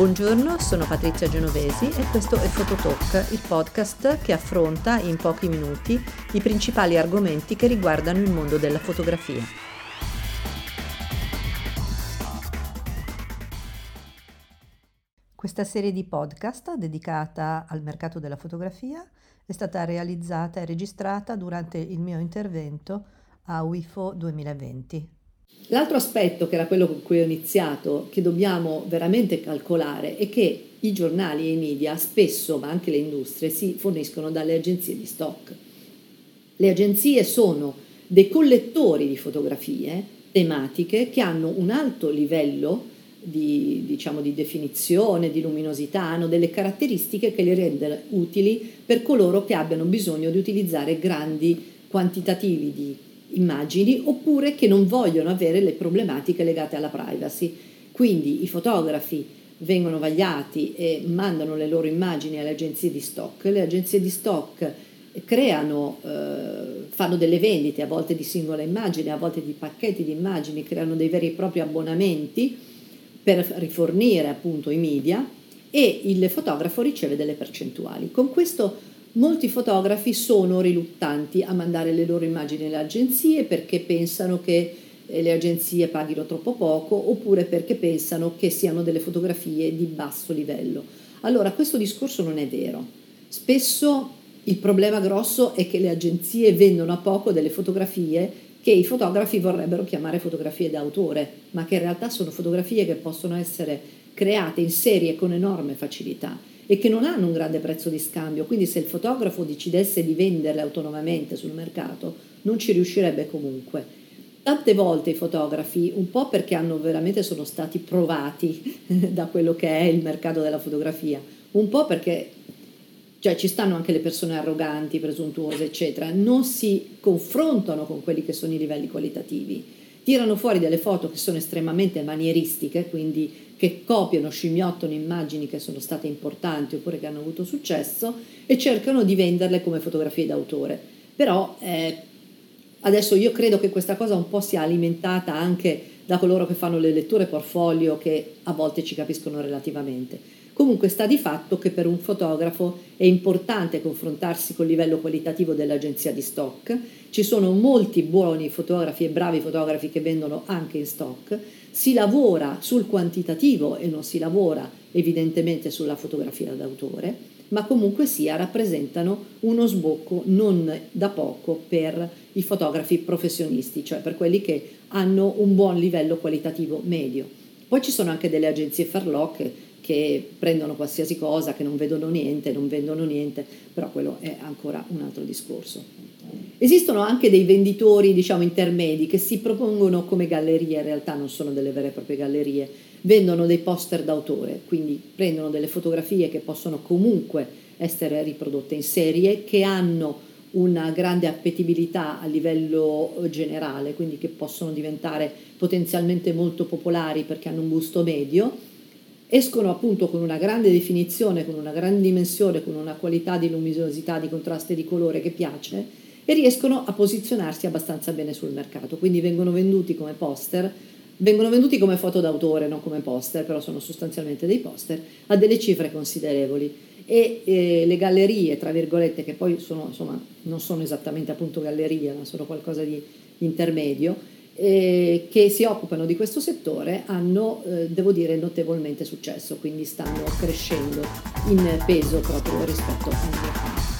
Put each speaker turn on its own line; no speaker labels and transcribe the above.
Buongiorno, sono Patrizia Genovesi e questo è Fototalk, il podcast che affronta in pochi minuti i principali argomenti che riguardano il mondo della fotografia. Questa serie di podcast dedicata al mercato della fotografia è stata realizzata e registrata durante il mio intervento a UIFO 2020.
L'altro aspetto, che era quello con cui ho iniziato, che dobbiamo veramente calcolare, è che i giornali e i media, spesso, ma anche le industrie, si forniscono dalle agenzie di stock. Le agenzie sono dei collettori di fotografie tematiche che hanno un alto livello di, diciamo, di definizione, di luminosità, hanno delle caratteristiche che le rendono utili per coloro che abbiano bisogno di utilizzare grandi quantitativi di immagini oppure che non vogliono avere le problematiche legate alla privacy. Quindi i fotografi vengono vagliati e mandano le loro immagini alle agenzie di stock. Le agenzie di stock creano, eh, fanno delle vendite a volte di singole immagini, a volte di pacchetti di immagini, creano dei veri e propri abbonamenti per rifornire appunto i media e il fotografo riceve delle percentuali. Con questo Molti fotografi sono riluttanti a mandare le loro immagini alle agenzie perché pensano che eh, le agenzie paghino troppo poco oppure perché pensano che siano delle fotografie di basso livello. Allora questo discorso non è vero. Spesso il problema grosso è che le agenzie vendono a poco delle fotografie che i fotografi vorrebbero chiamare fotografie d'autore, ma che in realtà sono fotografie che possono essere create in serie con enorme facilità e che non hanno un grande prezzo di scambio, quindi se il fotografo decidesse di venderle autonomamente sul mercato non ci riuscirebbe comunque. Tante volte i fotografi, un po' perché hanno veramente sono stati provati da quello che è il mercato della fotografia, un po' perché cioè ci stanno anche le persone arroganti, presuntuose, eccetera, non si confrontano con quelli che sono i livelli qualitativi, tirano fuori delle foto che sono estremamente manieristiche, quindi che copiano, scimmiottano immagini che sono state importanti oppure che hanno avuto successo e cercano di venderle come fotografie d'autore. Però eh, adesso io credo che questa cosa un po' sia alimentata anche da coloro che fanno le letture portfolio che a volte ci capiscono relativamente. Comunque sta di fatto che per un fotografo è importante confrontarsi col livello qualitativo dell'agenzia di stock. Ci sono molti buoni fotografi e bravi fotografi che vendono anche in stock si lavora sul quantitativo e non si lavora evidentemente sulla fotografia d'autore, ma comunque sia rappresentano uno sbocco non da poco per i fotografi professionisti, cioè per quelli che hanno un buon livello qualitativo medio. Poi ci sono anche delle agenzie farlock che prendono qualsiasi cosa, che non vedono niente, non vendono niente, però quello è ancora un altro discorso. Esistono anche dei venditori, diciamo, intermedi che si propongono come gallerie, in realtà non sono delle vere e proprie gallerie, vendono dei poster d'autore, quindi prendono delle fotografie che possono comunque essere riprodotte in serie, che hanno una grande appetibilità a livello generale, quindi che possono diventare potenzialmente molto popolari perché hanno un gusto medio, escono appunto con una grande definizione, con una grande dimensione, con una qualità di luminosità, di contrasto e di colore che piace e riescono a posizionarsi abbastanza bene sul mercato, quindi vengono venduti come poster, vengono venduti come foto d'autore, non come poster, però sono sostanzialmente dei poster, a delle cifre considerevoli e eh, le gallerie, tra virgolette, che poi sono, insomma, non sono esattamente appunto gallerie, ma sono qualcosa di intermedio, eh, che si occupano di questo settore hanno, eh, devo dire, notevolmente successo, quindi stanno crescendo in peso proprio rispetto al mercato.